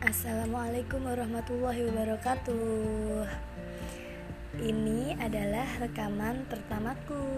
Assalamualaikum warahmatullahi wabarakatuh. Ini adalah rekaman pertamaku.